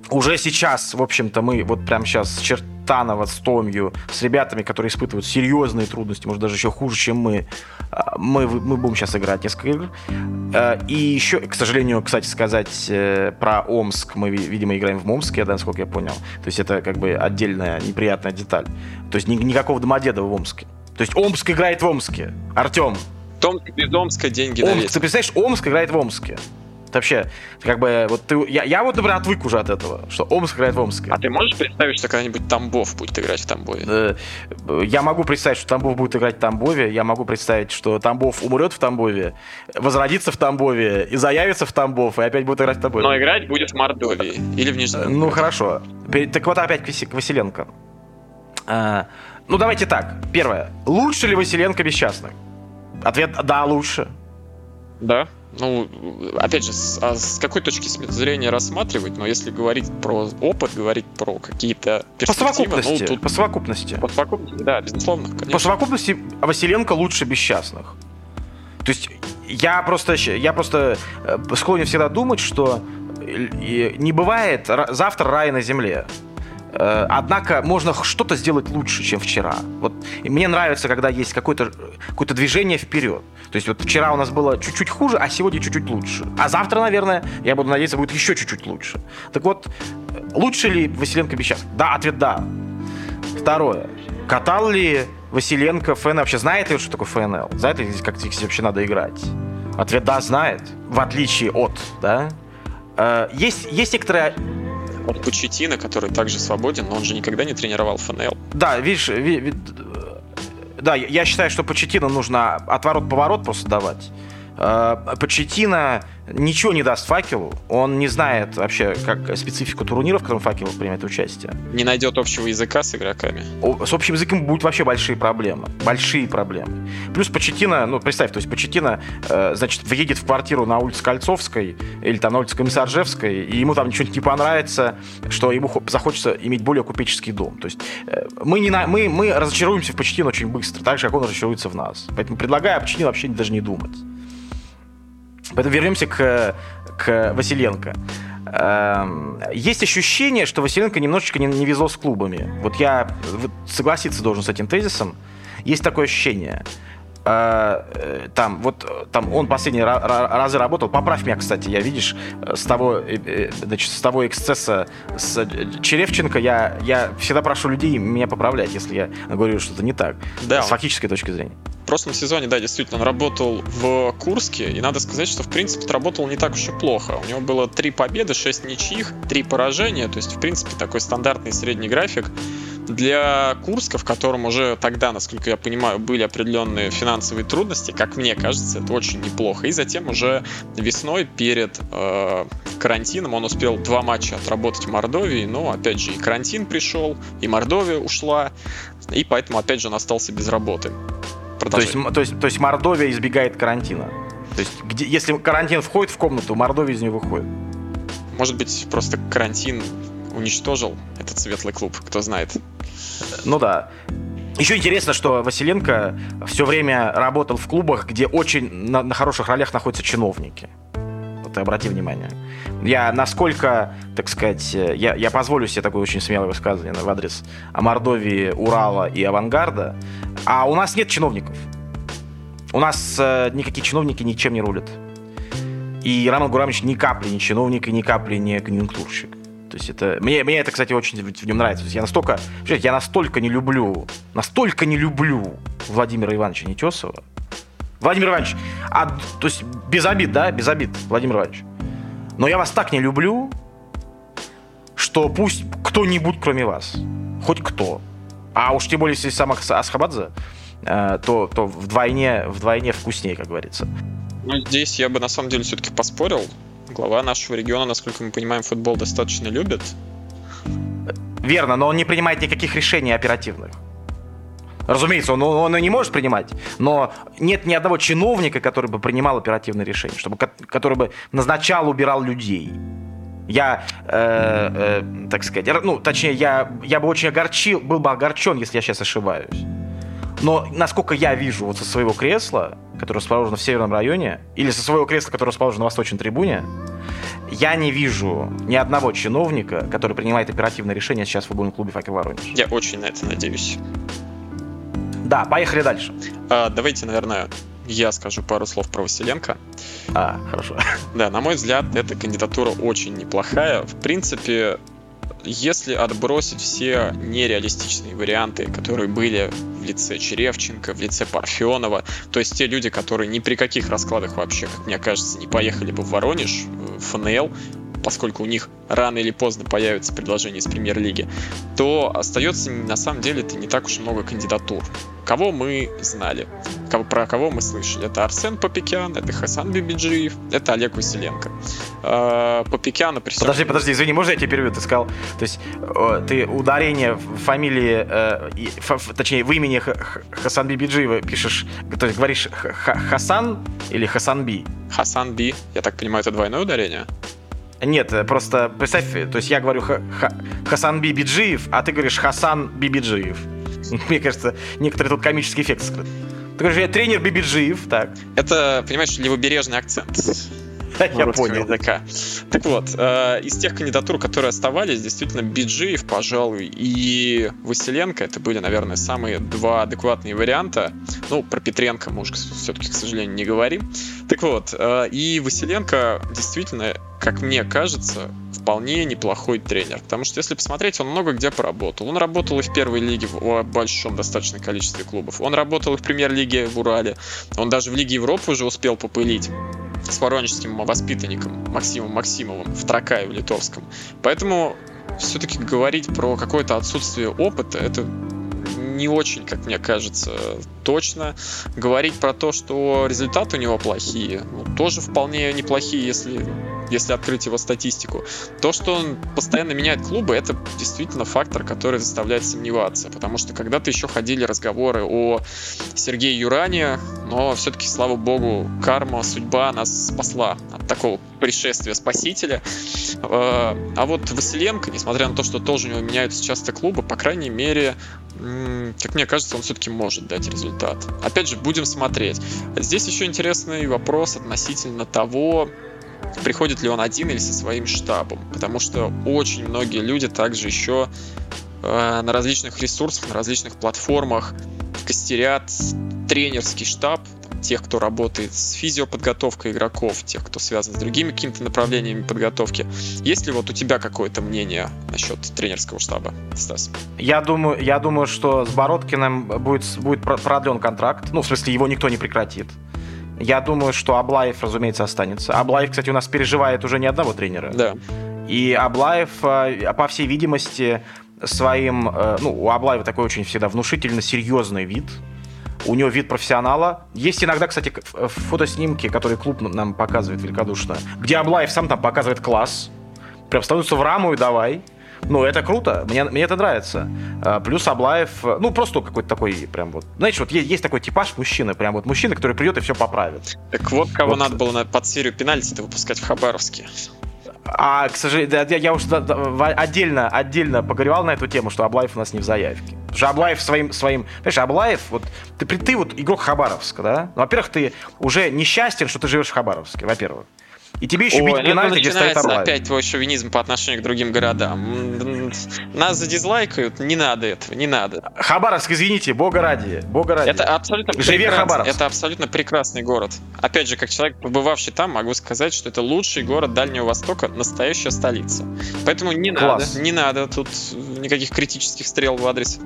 уже сейчас, в общем-то, мы вот прямо сейчас с Чертанова, с Томью, с ребятами, которые испытывают серьезные трудности, может, даже еще хуже, чем мы, э, мы, мы будем сейчас играть несколько игр. Э, и еще, к сожалению, кстати сказать, э, про Омск, мы, видимо, играем в Омске, да, насколько я понял. То есть это как бы отдельная неприятная деталь. То есть никакого Домодедова в Омске. То есть Омск играет в Омске. Артем. Томск без Омска деньги Омск, Ты представляешь, Омск играет в Омске. Вообще, как бы, вот ты, я, я вот, например, отвык уже от этого, что Омск играет в Омске. А ты можешь представить, что когда-нибудь Тамбов будет играть в Тамбове? Э, Я могу представить, что Тамбов будет играть в Тамбове, я могу представить, что Тамбов умрет в Тамбове, возродится в Тамбове и заявится в Тамбов, и опять будет играть в Тамбове. Но играть будет в Мордовии или в Нижнем Э, Ну, хорошо. Так вот опять к Василенко. А, Ну, давайте так. Первое. Лучше ли Василенко без частных? Ответ – да, лучше. Да. Ну, опять же, с, а с какой точки зрения рассматривать, но если говорить про опыт, говорить про какие-то По перспективы, совокупности. ну, тут По совокупности. по совокупности, да, безусловно, конечно. По совокупности Василенко лучше без частных. То есть я просто, я просто э, склонен всегда думать, что э, не бывает ра- завтра рая на земле. Э, Однако можно что-то сделать лучше, чем вчера. Вот и мне нравится, когда есть какое-то какое движение вперед. То есть вот вчера у нас было чуть-чуть хуже, а сегодня чуть-чуть лучше. А завтра, наверное, я буду надеяться, будет еще чуть-чуть лучше. Так вот, лучше ли Василенко частных? Да, ответ да. Второе. Катал ли Василенко ФНЛ? Вообще знает ли он, что такое ФНЛ? Знает ли, как здесь вообще надо играть? Ответ да, знает. В отличие от, да? Э, Есть, есть некоторая... Вот Почетина, который также свободен, но он же никогда не тренировал ФНЛ. Да, видишь, ви- ви- да, я- считаю, что Почетина нужно отворот-поворот просто давать. Э, Почетина ничего не даст факелу. Он не знает вообще как специфику турниров, в котором факел принимает участие. Не найдет общего языка с игроками. С общим языком будут вообще большие проблемы. Большие проблемы. Плюс Почетина, ну, представь, то есть Почетина, э, значит, въедет в квартиру на улице Кольцовской или там на улице Комиссаржевской, и ему там что-нибудь не понравится, что ему хо- захочется иметь более купеческий дом. То есть э, мы, не на, мы, мы разочаруемся в Почетине очень быстро, так же, как он разочаруется в нас. Поэтому предлагаю о Почетине вообще даже не думать. Поэтому вернемся к, к Василенко. Эм, Есть ощущение, что Василенко немножечко не, не везло с клубами. Вот я согласиться должен с этим тезисом. Есть такое ощущение. Э, э, Там, вот, там он ра- разы работал. Поправь меня, кстати, я видишь, с того, э, значит, с того эксцесса с Черевченко я, я всегда прошу людей меня поправлять, если я говорю что-то не так. Да, с фактической точки зрения. Прошлом сезоне, да, действительно, он работал в Курске, и надо сказать, что, в принципе, работал не так уж и плохо. У него было три победы, шесть ничьих, три поражения, то есть, в принципе, такой стандартный средний график. Для Курска, в котором уже тогда, насколько я понимаю, были определенные финансовые трудности, как мне кажется, это очень неплохо. И затем уже весной перед э, карантином он успел два матча отработать в Мордовии, но опять же и карантин пришел, и Мордовия ушла, и поэтому опять же он остался без работы. То есть, то, есть, то есть Мордовия избегает карантина. То есть, где, если карантин входит в комнату, Мордовия из нее выходит. Может быть, просто карантин уничтожил этот светлый клуб, кто знает. Ну да. Еще интересно, что Василенко все время работал в клубах, где очень на, на хороших ролях находятся чиновники. Вот обрати внимание. Я насколько, так сказать, э, я, я позволю себе такое очень смелое высказывание в адрес Мордовии, Урала и Авангарда. А у нас нет чиновников. У нас э, никакие чиновники ничем не рулят. И Роман Гурамович ни капли не чиновник и ни капли не конъюнктурщик. То есть это... Мне, мне это, кстати, очень в нем нравится. Я настолько... Я настолько не люблю, настолько не люблю Владимира Ивановича Нетесова. Владимир Иванович, а, то есть без обид, да? Без обид, Владимир Иванович. Но я вас так не люблю, что пусть кто-нибудь, кроме вас, хоть кто, а уж тем более, если сам Ас- Асхабадзе, э, то, то вдвойне, вдвойне вкуснее, как говорится. Ну, здесь я бы на самом деле все-таки поспорил. Глава нашего региона, насколько мы понимаем, футбол достаточно любит. Верно, но он не принимает никаких решений оперативных. Разумеется, он, он и не может принимать, но нет ни одного чиновника, который бы принимал оперативные решения, чтобы, ко- который бы назначал, убирал людей. Я, э, э, так сказать, ну, точнее, я, я бы очень огорчил, был бы огорчен, если я сейчас ошибаюсь. Но насколько я вижу вот со своего кресла, которое расположено в северном районе, или со своего кресла, которое расположено на восточной трибуне, я не вижу ни одного чиновника, который принимает оперативные решения сейчас в футбольном клубе «Факел Воронеж». Я очень на это надеюсь. Да, поехали дальше. А, давайте, наверное, я скажу пару слов про Василенко. А, хорошо. Да, на мой взгляд, эта кандидатура очень неплохая. В принципе, если отбросить все нереалистичные варианты, которые были в лице Черевченко, в лице Парфенова, то есть те люди, которые ни при каких раскладах вообще, как мне кажется, не поехали бы в Воронеж, ФНЛ, поскольку у них рано или поздно появится предложение из премьер-лиги, то остается на самом деле это не так уж и много кандидатур. Кого мы знали, кого, про кого мы слышали. Это Арсен Попекян, это Хасан Бибиджиев, это Олег Василенко. Э, Попекяна при Подожди, подожди, извини, можно я тебе переведу? Ты сказал, то есть ты ударение в фамилии, э, точнее, в имени Хасан Бибиджиева пишешь, то есть говоришь Хасан или Хасан Би? Хасан Би, я так понимаю, это двойное ударение? Нет, э, просто представь, то есть я говорю Х Х Хасан Бибиджиев, а ты говоришь Хасан Бибиджиев. (laughs) Мне кажется, некоторый тут комический эффект скрыт. Ты говоришь, я тренер Бибиджиев, так. Это, понимаешь, левобережный акцент. (laughs) Я понял. Языка. Так вот, э, из тех кандидатур, которые оставались, действительно, Биджиев, пожалуй, и Василенко, это были, наверное, самые два адекватные варианта. Ну, про Петренко мы уж все-таки, к сожалению, не говорим. Так вот, э, и Василенко действительно как мне кажется, вполне неплохой тренер. Потому что, если посмотреть, он много где поработал. Он работал и в первой лиге в большом достаточном количестве клубов. Он работал и в премьер-лиге в Урале. Он даже в Лиге Европы уже успел попылить с воронежским воспитанником Максимом Максимовым в Тракае в Литовском. Поэтому все-таки говорить про какое-то отсутствие опыта, это не очень, как мне кажется, точно. Говорить про то, что результаты у него плохие, ну, тоже вполне неплохие, если если открыть его статистику. То, что он постоянно меняет клубы, это действительно фактор, который заставляет сомневаться. Потому что когда-то еще ходили разговоры о Сергее Юране, но все-таки, слава богу, карма, судьба нас спасла от такого пришествия спасителя. Э, а вот Василенко, несмотря на то, что тоже у него меняются часто клубы, по крайней мере, как мне кажется, он все-таки может дать результат. Опять же, будем смотреть. Здесь еще интересный вопрос относительно того, приходит ли он один или со своим штабом, потому что очень многие люди также еще э, на различных ресурсах, на различных платформах костерят тренерский штаб, тех, кто работает с физиоподготовкой игроков, тех, кто связан с другими какими-то направлениями подготовки. Есть ли вот у тебя какое-то мнение насчет тренерского штаба, Стас? Я думаю, я думаю, что с Бородкиным будет, будет продлен контракт. Ну, в смысле, его никто не прекратит. Я думаю, что Аблаев, разумеется, останется. Аблаев, кстати, у нас переживает уже не одного тренера. Да. И Аблаев, э, по всей видимости, своим... Э, ну, у Аблаева такой очень всегда внушительно серьезный вид. У него вид профессионала. Есть иногда, кстати, фотоснимки, которые клуб нам показывает великодушно, где Аблаев сам там показывает класс. Прям становится в раму и давай. Ну, это круто, мне, мне это нравится. А, плюс Аблаев, ну, просто какой-то такой, прям вот, знаешь, вот есть, есть такой типаж мужчины, прям вот мужчина, который придет и все поправит. Так вот, кого вот. надо было на, под серию пенальти выпускать в Хабаровске. А, к сожалению, я, я уже отдельно, отдельно поговорил на эту тему, что Аблаев у нас не в заявке. Потому что Аблаев своим, своим, понимаешь, Аблаев, вот ты, ты вот игрок Хабаровска, да? Ну, во-первых, ты уже несчастен, что ты живешь в Хабаровске, во-первых. И тебе еще бить ну пенальти, где стоит Орлаев. опять твой шовинизм по отношению к другим городам. Нас задизлайкают, не надо этого, не надо. Хабаровск, извините, бога ради, бога ради. Это абсолютно Живе Хабаровск. Это абсолютно прекрасный город. Опять же, как человек, побывавший там, могу сказать, что это лучший город Дальнего Востока, настоящая столица. Поэтому не Класс. надо, не надо тут никаких критических стрел в адрес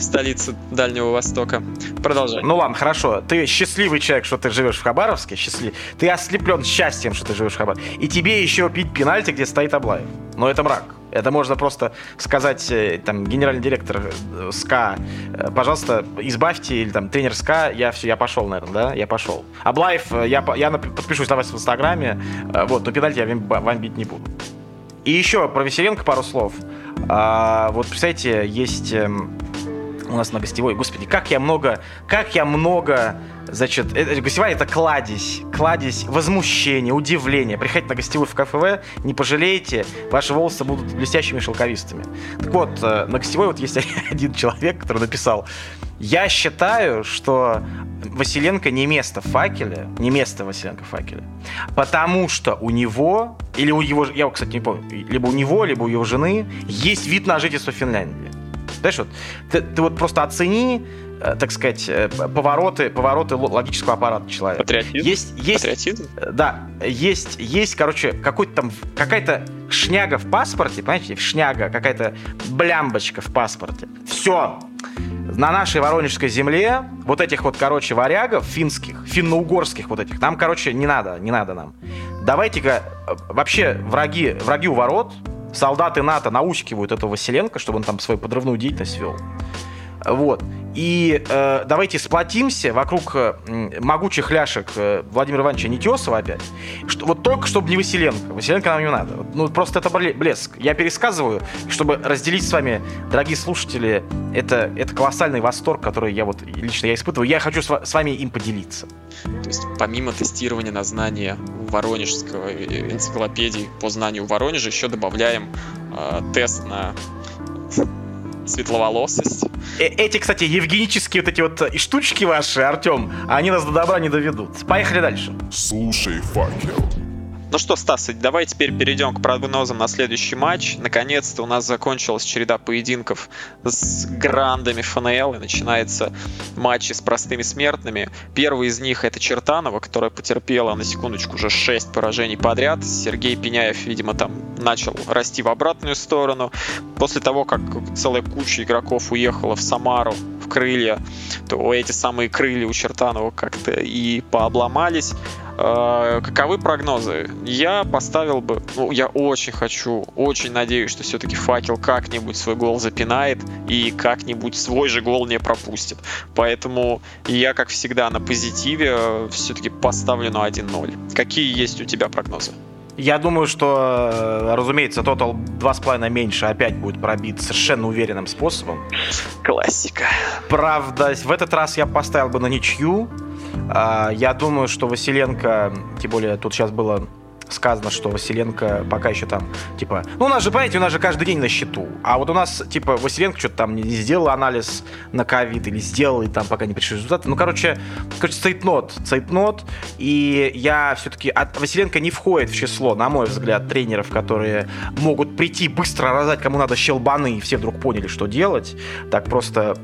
столицы Дальнего Востока. Продолжай. Ну ладно, хорошо. Ты счастливый человек, что ты живешь в Хабаровске, счастлив. Ты ослеплен счастьем, что ты живешь в Хабаровске. И тебе еще пить пенальти, где стоит Аблаев. Но это мрак. Это можно просто сказать, э, там, генеральный директор э, СКА, э, пожалуйста, избавьте, или там, тренер СКА, я все, я пошел, наверное, да, я пошел. Аблаев, я, я подпишусь на вас в Инстаграме, вот, но пенальти я вам бить не буду. И еще про Веселенко пару слов. А, вот, представьте, есть эм, у нас на гостевой. Господи, как я много, как я много, значит, это, гостевая это кладезь, кладезь возмущения, удивления. Приходите на гостевую в КФВ, не пожалеете, ваши волосы будут блестящими шелковистыми. Так вот, э, на гостевой вот есть (laughs) один человек, который написал, я считаю, что Василенко не место в факеле, не место Василенко в факеле, потому что у него, или у его, я, кстати, не помню, либо у него, либо у его жены есть вид на жительство Финляндии. Знаешь, вот ты, ты вот просто оцени, э, так сказать, э, повороты, повороты логического аппарата человека. Патриотизм? Есть, есть, Патриотизм? Да, есть, есть, короче, какой-то там, какая-то шняга в паспорте, понимаете, шняга, какая-то блямбочка в паспорте. Все, на нашей Воронежской земле вот этих вот, короче, варягов финских, финно-угорских вот этих, нам, короче, не надо, не надо нам. давайте-ка э, вообще враги, враги у ворот, солдаты НАТО наускивают этого Василенко, чтобы он там свою подрывную деятельность вел. Вот. И э, давайте сплотимся вокруг э, могучих ляшек э, Владимира Ивановича Нетесова опять. Что, вот только чтобы не Василенко. Василенко нам не надо. Ну, просто это блеск. Я пересказываю, чтобы разделить с вами, дорогие слушатели, это, это колоссальный восторг, который я вот лично я испытываю. Я хочу с, с вами им поделиться. То есть помимо тестирования на знание воронежского энциклопедии по знанию Воронежа, еще добавляем э, тест на светловолосость. Э эти, кстати, евгенические вот эти вот э, штучки ваши, Артем, они нас до добра не доведут. Поехали дальше. Слушай, факел. Ну что, Стас, давай теперь перейдем к прогнозам на следующий матч. Наконец-то у нас закончилась череда поединков с грандами ФНЛ, и начинается матч с простыми смертными. Первый из них это Чертанова, которая потерпела, на секундочку, уже 6 поражений подряд. Сергей Пеняев, видимо, там начал расти в обратную сторону. После того, как целая куча игроков уехала в Самару, в крылья, то эти самые крылья у Чертанова как-то и пообломались. Э, каковы прогнозы? Я поставил бы, ну, я очень хочу, очень надеюсь, что все-таки факел как-нибудь свой гол запинает и как-нибудь свой же гол не пропустит. Поэтому я, как всегда, на позитиве э, все-таки поставлю на 1-0. Какие есть у тебя прогнозы? Я думаю, что, э, разумеется, тотал 2,5 меньше опять будет пробит совершенно уверенным способом. Классика. Правда, в этот раз я поставил бы на ничью. А, я думаю, что Василенко, тем более тут сейчас было сказано, что Василенко пока еще там, типа, ну у нас же, понимаете, у нас же каждый день на счету, а вот у нас, типа, Василенко что-то там не сделал анализ на ковид или сделал, и там пока не пришли результаты. Ну, короче, короче, цейтнот, цейтнот, и я все-таки, от Василенко не входит в число, на мой взгляд, тренеров, которые могут прийти быстро раздать кому надо щелбаны, и все вдруг поняли, что делать. Так просто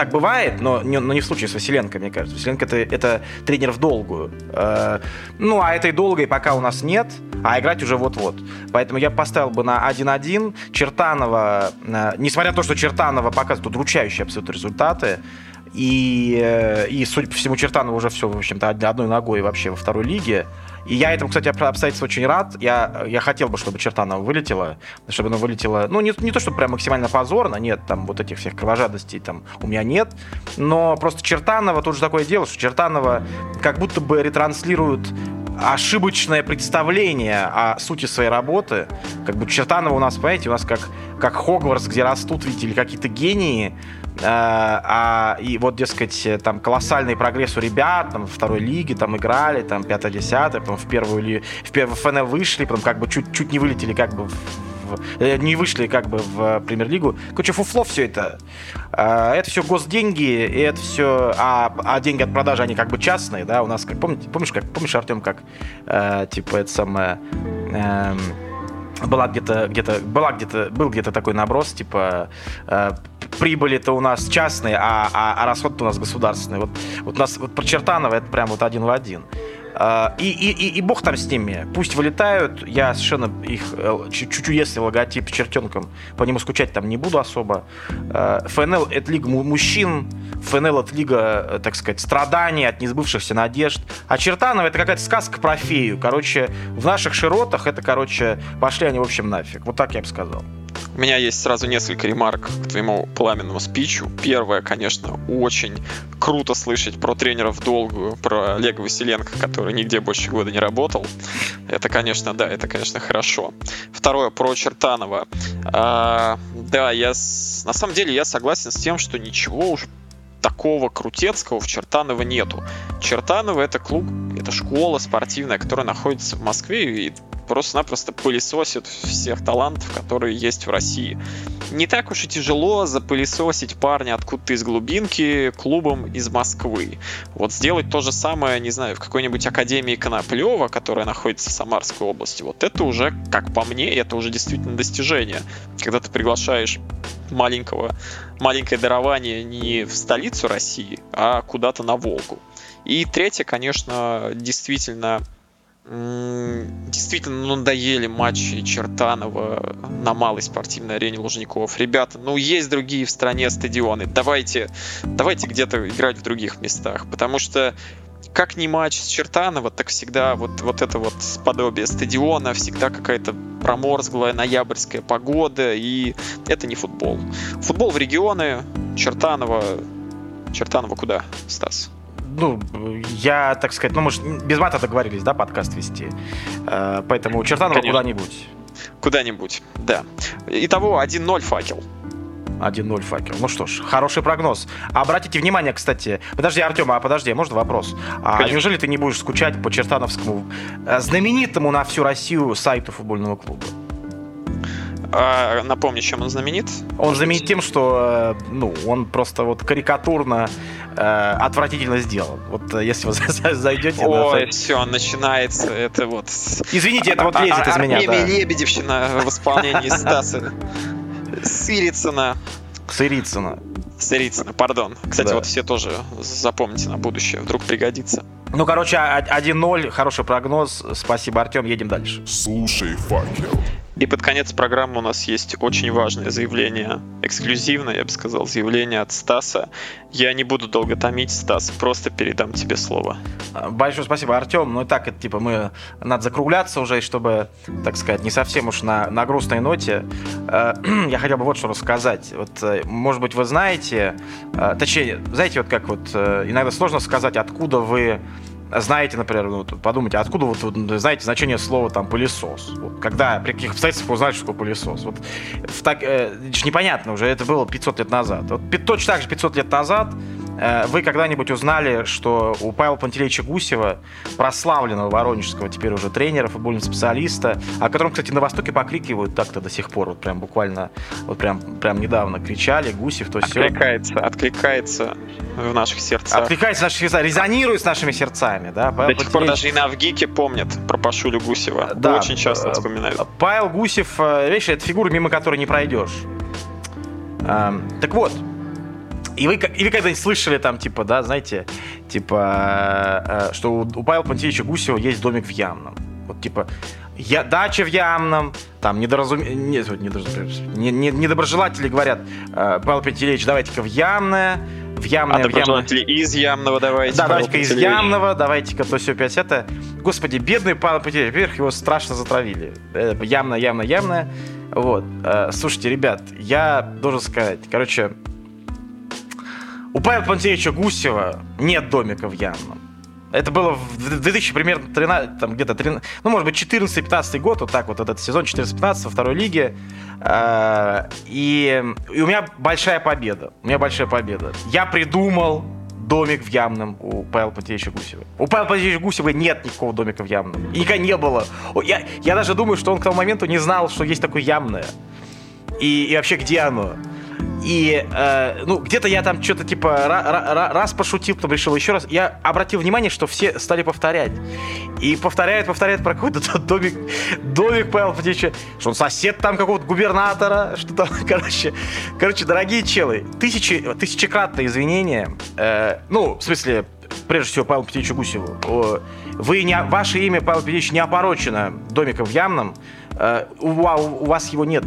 так бывает, но не, но не в случае с Василенко, мне кажется. Василенко это, это тренер в долгую. Э, ну, а этой долгой пока у нас нет, а играть уже вот-вот. Поэтому я поставил бы на 1-1. Чертанова, э, несмотря на то, что Чертанова показывает удручающие абсолютно результаты, и, э, и, судя по всему, Чертанова уже все, в общем-то, одной ногой вообще во второй лиге. И я этому, кстати, обстоятельству очень рад. Я, я хотел бы, чтобы Чертанова вылетела, чтобы она вылетела, ну, не, не то, чтобы прям максимально позорно, нет, там вот этих всех кровожадностей там у меня нет, но просто Чертанова, тут же такое дело, что Чертанова как будто бы ретранслирует ошибочное представление о сути своей работы. Как бы Чертанова у нас, понимаете, у нас как, как Хогвартс, где растут, видите, или какие-то гении, а, а, и вот, дескать, там колоссальный прогресс у ребят, там, второй лиги, там играли, там, 5-10, потом в первую ли, в первую ФНЛ вышли, потом как бы чуть-чуть не вылетели как бы в, в, э, не вышли как бы в премьер-лигу. Короче, фуфло все это. А, это все госденьги, и это все... А, а деньги от продажи, они как бы частные, да, у нас, как помните, помнишь, как, помнишь, Артем, как, э, типа, это самое... Э, была где-то, где-то, была где-то, был где-то такой наброс, типа, э, прибыли-то у нас частные, а, а, а расход-то у нас государственный. Вот, вот у нас вот про Чертанова это прям вот один в один. Uh, и, и, и, и бог там с ними. Пусть вылетают. Я совершенно их э, чуть-чуть, если логотип с чертенком, по нему скучать там не буду особо. Uh, ФНЛ — это лига мужчин. ФНЛ — это лига, э, так сказать, страданий от несбывшихся надежд. А Чертанова — это какая-то сказка про фею. Короче, в наших широтах это, короче, пошли они, в общем, нафиг. Вот так я бы сказал. У меня есть сразу несколько ремарок к твоему пламенному спичу. Первое, конечно, очень круто слышать про тренеров долгую, про Олега Василенко, который нигде больше года не работал. Это, конечно, да, это, конечно, хорошо. Второе, про Чертанова. А, да, я на самом деле я согласен с тем, что ничего уж такого крутецкого в Чертаново нету. Чертаново это клуб, это школа спортивная, которая находится в Москве, и просто-напросто пылесосит всех талантов, которые есть в России. Не так уж и тяжело запылесосить парня откуда-то из глубинки клубом из Москвы. Вот сделать то же самое, не знаю, в какой-нибудь Академии Коноплева, которая находится в Самарской области, вот это уже, как по мне, это уже действительно достижение. Когда ты приглашаешь маленького, маленькое дарование не в столицу России, а куда-то на Волгу. И третье, конечно, действительно действительно надоели матчи Чертанова на малой спортивной арене Лужников. Ребята, ну есть другие в стране стадионы. Давайте, давайте где-то играть в других местах. Потому что как не матч с Чертанова, так всегда вот, вот это вот подобие стадиона, всегда какая-то проморзглая ноябрьская погода, и это не футбол. Футбол в регионы, Чертанова... Чертанова куда, Стас? Ну, я, так сказать, ну, мы же без мата договорились, да, подкаст вести. Э, поэтому Чертанова куда-нибудь. Куда-нибудь, да. Итого 1-0 факел. 1-0 факел. Ну что ж, хороший прогноз. Обратите внимание, кстати. Подожди, Артем, а подожди, можно вопрос? А неужели ты не будешь скучать по Чертановскому э, знаменитому на всю Россию сайту футбольного клуба? А, напомни, чем он знаменит? Он знаменит тем, что э, ну, он просто вот карикатурно э, отвратительно сделан. Вот э, если вы (laughs) зайдете... Ой, на... все, начинается это вот... Извините, это вот а, лезет из меня. Артемия да. Лебедевщина в исполнении (laughs) Стаса Сирицына. Сырицына. Сырицына, пардон. Кстати, да. вот все тоже запомните на будущее, вдруг пригодится. Ну, короче, 1-0, хороший прогноз. Спасибо, Артем, едем дальше. Слушай, факел. И под конец программы у нас есть очень важное заявление, эксклюзивное, я бы сказал, заявление от Стаса. Я не буду долго томить, Стас, просто передам тебе слово. Большое спасибо, Артем. Ну и так, это типа мы надо закругляться уже, чтобы, так сказать, не совсем уж на, на грустной ноте. Э, (clears throat) я хотел бы вот что рассказать. Вот, э, может быть, вы знаете, э, точнее, знаете, вот как вот иногда сложно сказать, откуда вы знаете, например, ну, подумайте, откуда вот, вот знаете значение слова там пылесос? Вот, когда, при каких обстоятельствах узнали, что такое пылесос? Вот, в так, э, непонятно уже, это было 500 лет назад. Вот, точно так же 500 лет назад вы когда-нибудь узнали, что у Павла Пантелеича Гусева, прославленного воронежского теперь уже тренера, футбольного специалиста, о котором, кстати, на Востоке покрикивают так-то до сих пор, вот прям буквально, вот прям, прям недавно кричали, Гусев, то все. Откликается, откликается в наших сердцах. Откликается в наших сердцах, резонирует с нашими сердцами, да. Павел до сих пор даже и на Авгике помнят про Пашулю Гусева. Да. Очень часто э, вспоминают. Павел Гусев, э, видишь, это фигура, мимо которой не пройдешь. Эм, так вот, и вы, и вы когда-нибудь слышали там, типа, да, знаете, типа, э, что у, у Павла Пантелеича Гусева есть домик в Ямном. Вот, типа, я, дача в Ямном, там, недоразум... Нет, недоразум... не, не, недоброжелатели говорят, э, Павел Пантелеич, давайте-ка в Ямное, в Ямное, а в Ямное. из Ямного давайте. Да, давайте-ка из Ямного, давайте-ка то все 5 это. Господи, бедный Павел Пантелеич, во-первых, его страшно затравили. Э, Ямное, Ямное. Вот. Э, слушайте, ребят, я должен сказать, короче, у Павла Пантелеича Гусева нет домика в Ямном. Это было в 2000, примерно, 13, там где-то, 13, ну, может быть, 14-15 год, вот так вот этот сезон, 14-15 во второй лиге. А, и, и у меня большая победа. У меня большая победа. Я придумал домик в Ямном у Павла Пантелеича Гусева. У Павла Пантелеича Гусева нет никакого домика в Ямном. И никогда не было. Я, я даже думаю, что он к тому моменту не знал, что есть такое Ямное. И, и вообще, где оно. И, э, ну, где-то я там что-то типа раз пошутил, потом решил еще раз. Я обратил внимание, что все стали повторять. И повторяют, повторяют про какой-то (laughs) домик, домик Павел Патича, что он сосед там какого-то губернатора, что там, (laughs) короче. Короче, дорогие челы, тысячи, тысячекратное извинения. Э, ну, в смысле, прежде всего, Павел Петровичу Гусеву. Вы не, ваше имя, Павел Петрович, не опорочено домиком в Ямном. Э, у, вас его нет.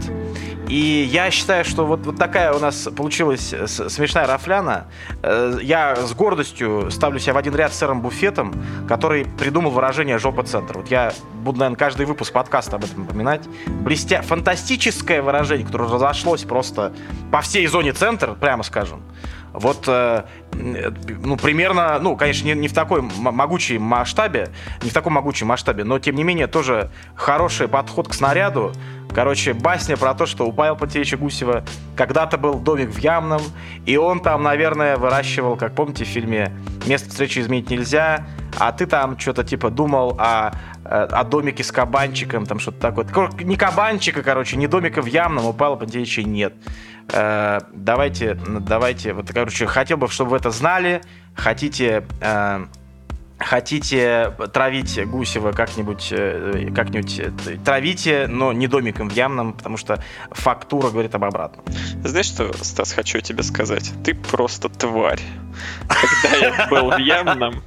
И я считаю, что вот, вот такая у нас получилась смешная рафляна. Э, я с гордостью ставлю себя в один ряд с сэром Буфетом, который придумал выражение «жопа-центр». Вот я буду, наверное, каждый выпуск подкаста об этом напоминать. Блестя... Фантастическое выражение, которое разошлось просто по всей зоне центр, прямо скажем. Вот, э, ну, примерно, ну, конечно, не, не в такой могучей масштабе, не в таком могучем масштабе, но, тем не менее, тоже хороший подход к снаряду. Короче, басня про то, что у Павла Пантелеича Гусева когда-то был домик в Ямном, и он там, наверное, выращивал, как помните в фильме «Место встречи изменить нельзя», а ты там что-то типа думал о, о домике с кабанчиком, там что-то такое. Не кабанчика, короче, не домика в Ямном, у Павла Пантелеича нет. Э, давайте, давайте, вот, короче, хотел бы, чтобы вы это знали. Хотите, э, хотите травить Гусева как-нибудь, э, как-нибудь э, травите, но не домиком в Ямном, потому что фактура говорит об обратном. Знаешь, что, Стас, хочу тебе сказать? Ты просто тварь. Когда я был в Ямном,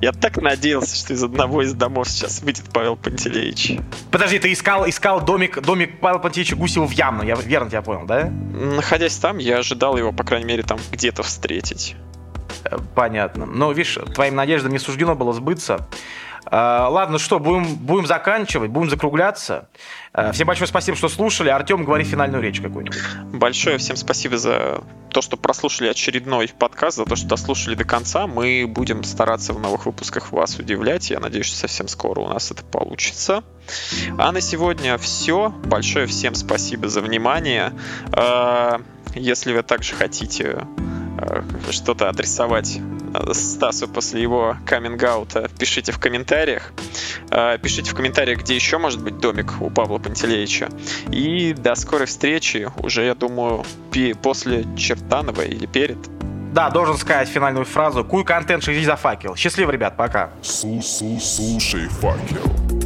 я так надеялся, что из одного из домов сейчас выйдет Павел Пантелеич. Подожди, ты искал, искал домик, домик Павла Пантелеича Гусева в Ямном, я верно тебя понял, да? Находясь там, я ожидал его, по крайней мере, там где-то встретить. Понятно. Но, видишь, твоим надеждам не суждено было сбыться. А, ладно, что, будем, будем заканчивать, будем закругляться. А, всем большое спасибо, что слушали. Артем, говори финальную речь какую-нибудь. Большое всем спасибо за то, что прослушали очередной подкаст, за то, что дослушали до конца. Мы будем стараться в новых выпусках вас удивлять. Я надеюсь, что совсем скоро у нас это получится. А на сегодня все. Большое всем спасибо за внимание. А, если вы также хотите что-то адресовать Стасу после его каминг-аута, пишите в комментариях. А, пишите в комментариях, где еще может быть домик у Павла Пантелеича. И до скорой встречи, уже, я думаю, после Чертанова или перед. Да, должен сказать финальную фразу. Куй контент, шизи за факел. Счастливо, ребят, пока. Слушай, факел.